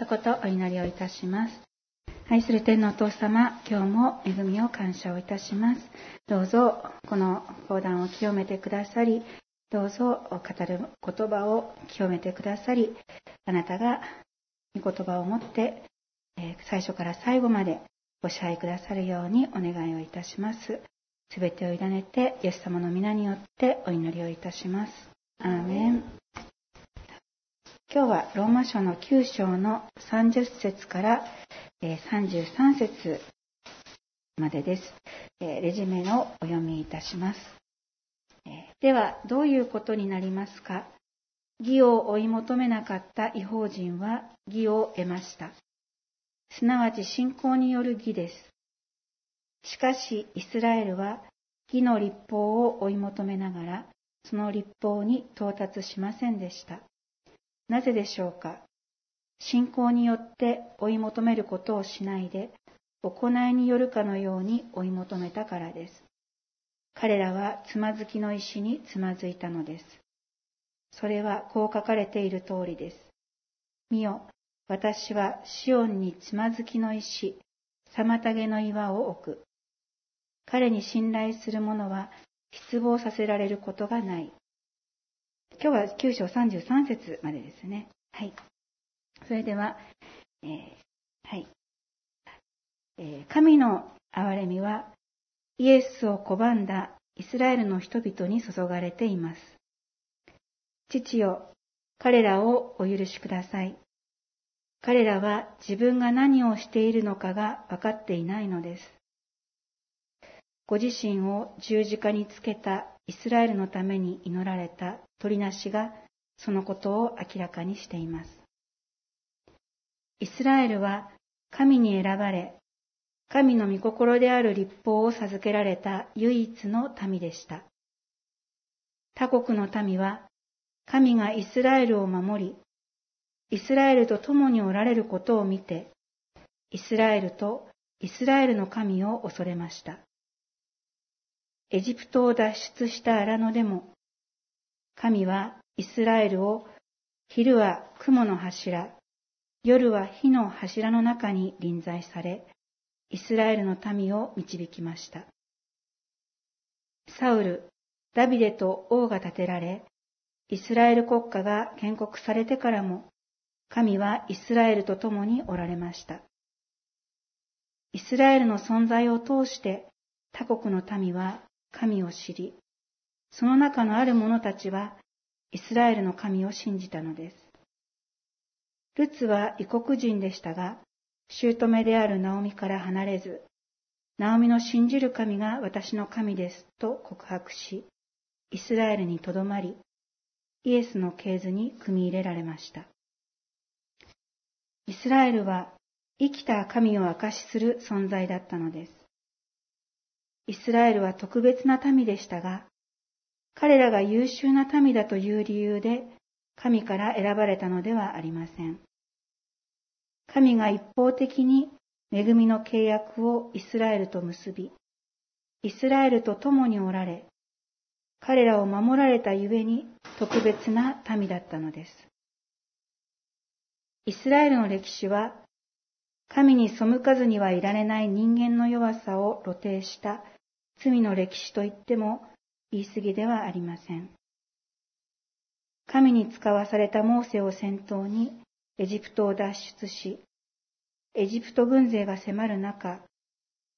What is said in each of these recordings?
一言お祈りをいたします。愛する天のお父様、今日も恵みを感謝をいたします。どうぞ、この講談を清めてくださり、どうぞ、語る言葉を清めてくださり、あなたが御言葉を持って、え最初から最後までご支配くださるようにお願いをいたします。すべてを委ねて、イエス様の皆によってお祈りをいたします。アーメン。今日はローマ書の9章の30節から33節までです。レジュメのお読みいたします。では、どういうことになりますか？義を追い求めなかった違法人は義を得ました。すなわち信仰による義です。しかし、イスラエルは義の立法を追い求めながら、その立法に到達しませんでした。なぜでしょうか？信仰によって追い求めることをしないで、行いによるかのように追い求めたからです。彼らはつまずきの石につまずいたのです。それはこう書かれている通りです。見よ、私はシオンにつまずきの石、妨げの岩を置く。彼に信頼する者は失望させられることがない。今日は9章33節までですね。はい。それでは、えー、はい。えー、神の憐れみはイエスを拒んだイスラエルの人々に注がれています。父よ、彼らをお許しください。彼らは自分が何をしているのかが分かっていないのです。ご自身を十字架につけたイスラエルのために祈られた鳥なしがそのことを明らかにしています。イスラエルは神に選ばれ、神の御心である立法を授けられた唯一の民でした。他国の民は神がイスラエルを守り、イスラエルと共におられることを見て、イスラエルとイスラエルの神を恐れました。エジプトを脱出した荒野でも、神はイスラエルを昼は雲の柱、夜は火の柱の中に臨在され、イスラエルの民を導きました。サウル、ダビデと王が建てられ、イスラエル国家が建国されてからも、神はイスラエルと共におられました。イスラエルの存在を通して他国の民は神を知り、その中のある者たちはイスラエルの神を信じたのです。ルツは異国人でしたが、姑であるナオミから離れず、ナオミの信じる神が私の神ですと告白し、イスラエルにとどまり、イエスの系図に組み入れられました。イスラエルは生きた神を証しする存在だったのです。イスラエルは特別な民でしたが、彼らが優秀な民だという理由で神から選ばれたのではありません。神が一方的に恵みの契約をイスラエルと結び、イスラエルと共におられ、彼らを守られたゆえに特別な民だったのです。イスラエルの歴史は、神に背かずにはいられない人間の弱さを露呈した罪の歴史と言っても言い過ぎではありません。神に使わされたモーセを先頭にエジプトを脱出し、エジプト軍勢が迫る中、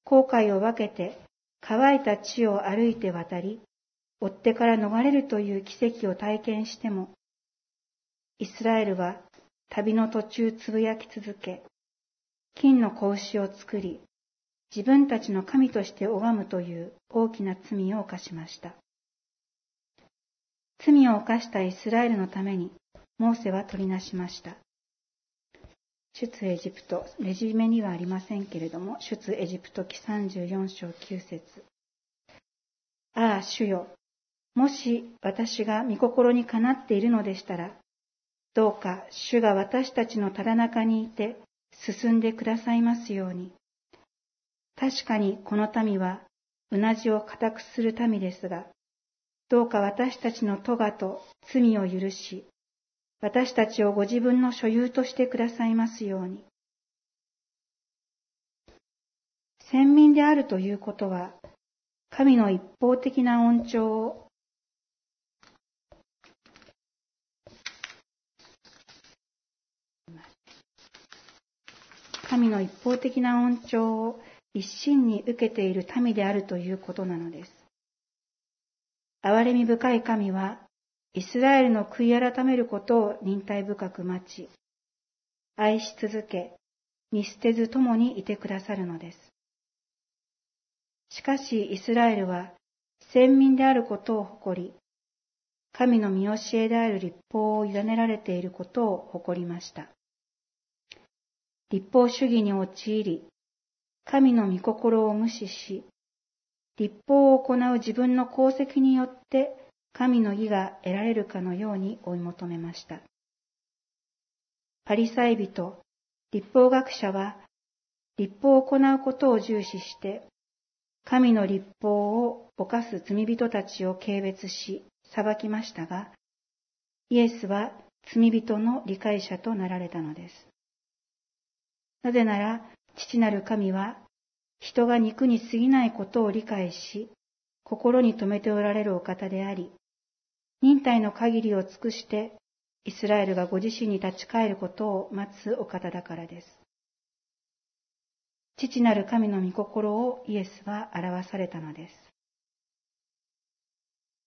航海を分けて乾いた地を歩いて渡り、追ってから逃れるという奇跡を体験しても、イスラエルは旅の途中つぶやき続け、金の格子を作り、自分たちの神として拝むという大きな罪を犯しました。罪を犯したイスラエルのために、モーセは取りなしました。出エジプト、レジュメにはありませんけれども、出エジプト記34章9節ああ、主よ、もし私が御心にかなっているのでしたら、どうか主が私たちのただ中にいて進んでくださいますように。確かにこの民はうなじを固くする民ですが、どうか私たちの咎と罪を許し、私たちをご自分の所有としてくださいますように。先民であるということは、神の一方的な恩寵を神の一方的な恩寵を一心に受けている民であるということなのです。憐れみ深い神は、イスラエルの悔い改めることを忍耐深く待ち、愛し続け、見捨てず共にいてくださるのです。しかし、イスラエルは、先民であることを誇り、神の見教えである立法を委ねられていることを誇りました。立法主義に陥り、神の御心を無視し、立法を行う自分の功績によって神の義が得られるかのように追い求めました。パリサイ人、立法学者は、立法を行うことを重視して、神の立法を犯す罪人たちを軽蔑し、裁きましたが、イエスは罪人の理解者となられたのです。なぜなら、父なる神は、人が肉に過ぎないことを理解し、心に留めておられるお方であり、忍耐の限りを尽くして、イスラエルがご自身に立ち返ることを待つお方だからです。父なる神の御心をイエスは表されたのです。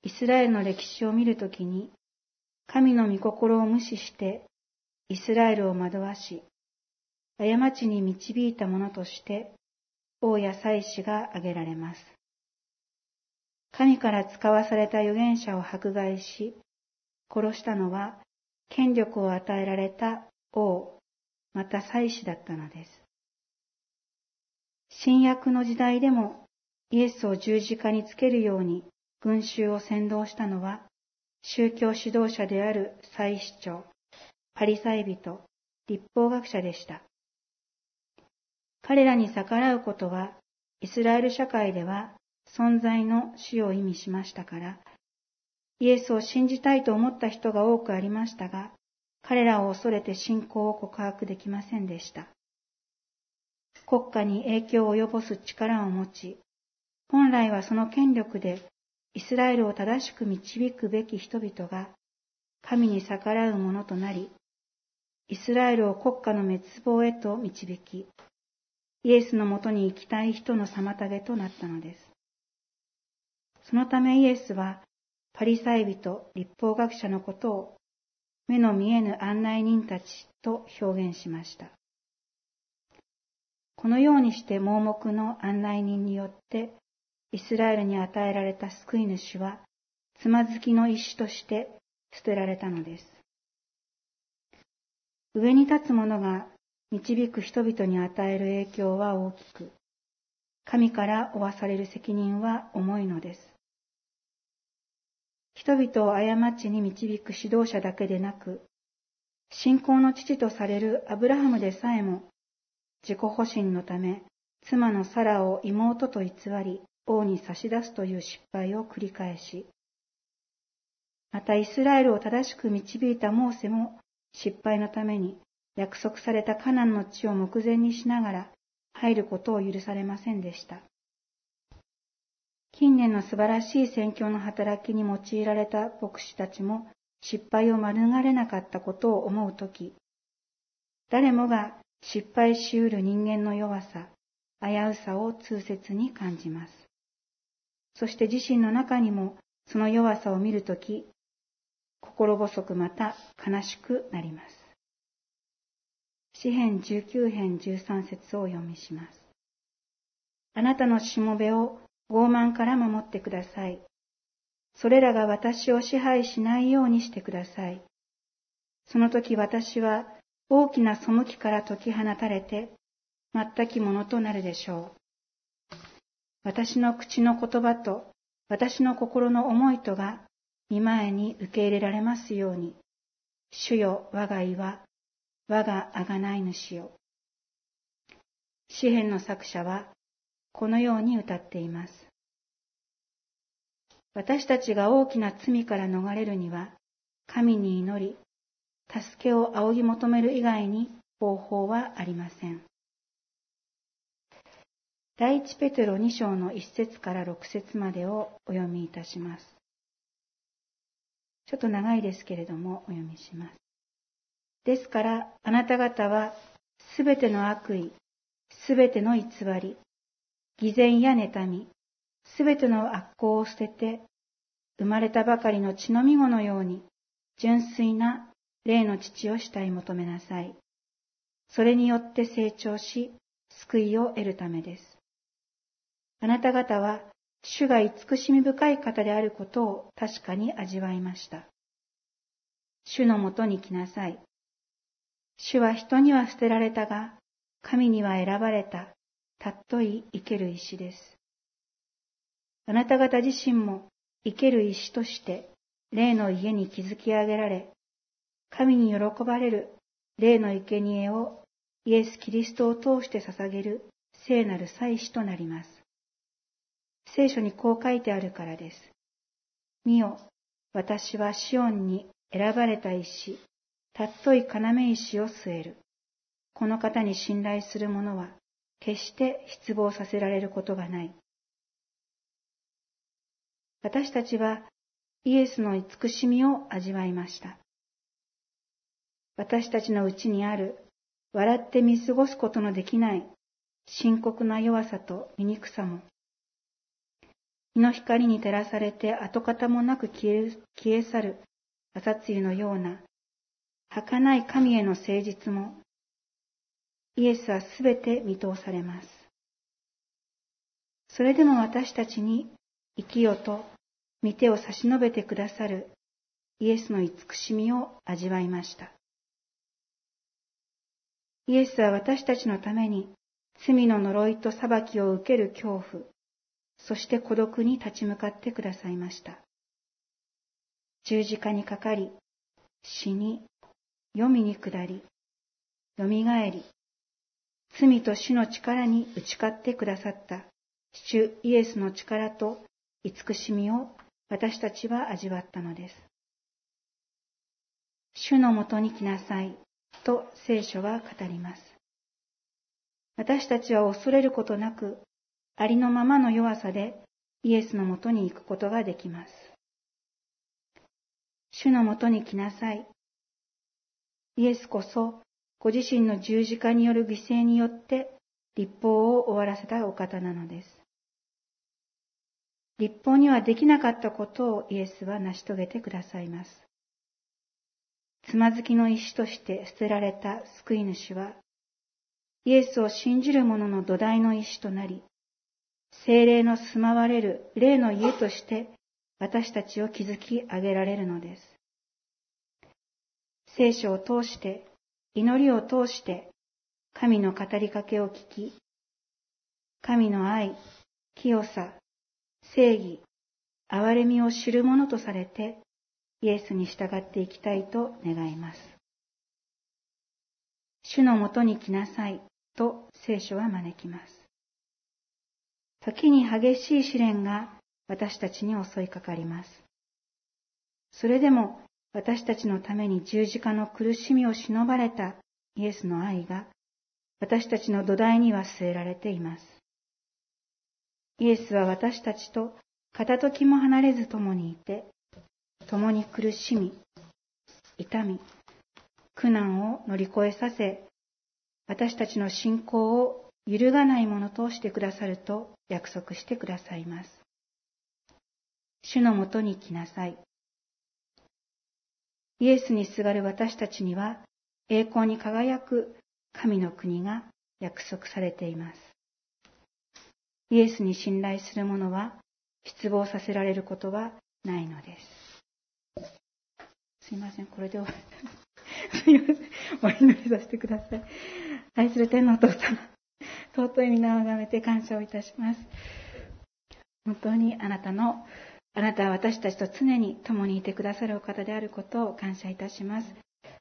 イスラエルの歴史を見るときに、神の御心を無視して、イスラエルを惑わし、過ちに導いたものとして、王や祭司が挙げられます。神から使わされた預言者を迫害し、殺したのは権力を与えられた王、また祭司だったのです。新約の時代でもイエスを十字架につけるように群衆を先導したのは宗教指導者である祭司長、パリサイ人、立法学者でした。彼らに逆らうことはイスラエル社会では存在の死を意味しましたから、イエスを信じたいと思った人が多くありましたが、彼らを恐れて信仰を告白できませんでした。国家に影響を及ぼす力を持ち、本来はその権力でイスラエルを正しく導くべき人々が神に逆らうものとなり、イスラエルを国家の滅亡へと導き、イエスのもとに行きたい人の妨げとなったのです。そのためイエスはパリサイ人、立法学者のことを目の見えぬ案内人たちと表現しました。このようにして盲目の案内人によってイスラエルに与えられた救い主はつまずきの石として捨てられたのです。上に立つ者が導く人々に与える影響は大きく、神から負わされる責任は重いのです。人々を過ちに導く指導者だけでなく、信仰の父とされるアブラハムでさえも、自己保身のため、妻のサラを妹と偽り、王に差し出すという失敗を繰り返し、またイスラエルを正しく導いたモーセも失敗のために約束されたカナンの地を目前にしながら入ることを許されませんでした。近年の素晴らしい宣教の働きに用いられた牧師たちも失敗を免れなかったことを思うとき、誰もが失敗しうる人間の弱さ、危うさを痛切に感じます。そして自身の中にもその弱さを見るとき、心細くまた悲しくなります。詩編19編13節をお読みします。あなたのしもべを傲慢から守ってください。それらが私を支配しないようにしてください。その時私は大きな背きから解き放たれて、全きものとなるでしょう。私の口の言葉と私の心の思いとが見前に受け入れられますように。主よ我が岩、我が贖い主よ。詩篇の作者はこのように歌っています。私たちが大きな罪から逃れるには、神に祈り、助けを仰ぎ求める以外に方法はありません。第一ペテロ2章の1節から6節までをお読みいたします。ちょっと長いですけれどもお読みします。ですからあなた方はすべての悪意、すべての偽り、偽善や妬み、すべての悪行を捨てて、生まれたばかりの血のみ子のように、純粋な霊の父を慕い求めなさい。それによって成長し、救いを得るためです。あなた方は、主が慈しみ深い方であることを確かに味わいました。主のもとに来なさい。主は人には捨てられたが、神には選ばれた、たっとい生ける石です。あなた方自身も生ける石として、霊の家に築き上げられ、神に喜ばれる霊の生贄をイエス・キリストを通して捧げる聖なる祭司となります。聖書にこう書いてあるからです。見よ、私はシオンに選ばれた石、たっとい要石を据える。この方に信頼する者は、決して失望させられることがない。私たちはイエスの慈しみを味わいました。私たちのうちにある笑って見過ごすことのできない深刻な弱さと醜さも、日の光に照らされて跡形もなく消え消え去る朝露のような儚い神への誠実も、イエスはすべて見通されます。それでも私たちに生きよと御手を差し伸べてくださるイエスの慈しみを味わいました。イエスは私たちのために罪の呪いと裁きを受ける恐怖、そして孤独に立ち向かってくださいました。十字架にかかり、死に、読みに下り、蘇り、罪と死の力に打ち勝ってくださった主イエスの力と慈しみを私たちは味わったのです。主のもとに来なさいと聖書は語ります。私たちは恐れることなく、ありのままの弱さでイエスのもとに行くことができます。主のもとに来なさいイエスこそ、ご自身の十字架による犠牲によって、立法を終わらせたお方なのです。立法にはできなかったことをイエスは成し遂げてくださいます。つまずきの石として捨てられた救い主は、イエスを信じる者の土台の石となり、精霊の住まわれる霊の家として私たちを築き上げられるのです。聖書を通して、祈りを通して、神の語りかけを聞き、神の愛、清さ、正義、憐れみを知るものとされて、イエスに従っていきたいと願います。主のもとに来なさいと聖書は招きます。時に激しい試練が私たちに襲いかかります。それでも私たちのために十字架の苦しみを忍ばれたイエスの愛が私たちの土台には据えられています。イエスは私たちと片時も離れず共にいて、共に苦しみ、痛み、苦難を乗り越えさせ、私たちの信仰を揺るがないものとしてくださると約束してくださいます。主のもとに来なさい。イエスにすがる私たちには栄光に輝く神の国が約束されています。イエスに信頼する者は失望させられることはないのです。すいません、これで終わり。すいません、お祈りさせてください。愛する天のお父様、尊い皆をがめて感謝をいたします。本当にあなたのあなたは私たちと常に共にいてくださるお方であることを感謝いたします。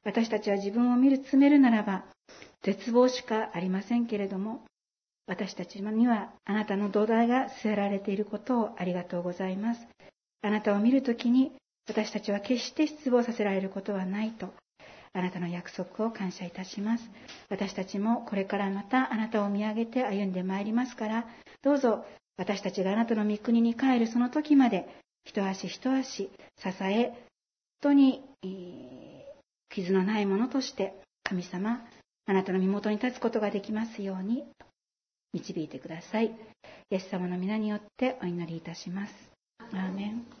私たちは自分を見る、詰めるならば、絶望しかありませんけれども、私たちにはあなたの土台が据えられていることをありがとうございます。あなたを見るときに、私たちは決して失望させられることはないと、あなたの約束を感謝いたします。私たちもこれからまたあなたを見上げて歩んでまいりますから、どうぞ私たちがあなたの御国に帰るその時まで、一足一足支え、本当に、傷のないものとして、神様、あなたの身元に立つことができますように、導いてください。イエス様の皆によってお祈りいたします。アーメン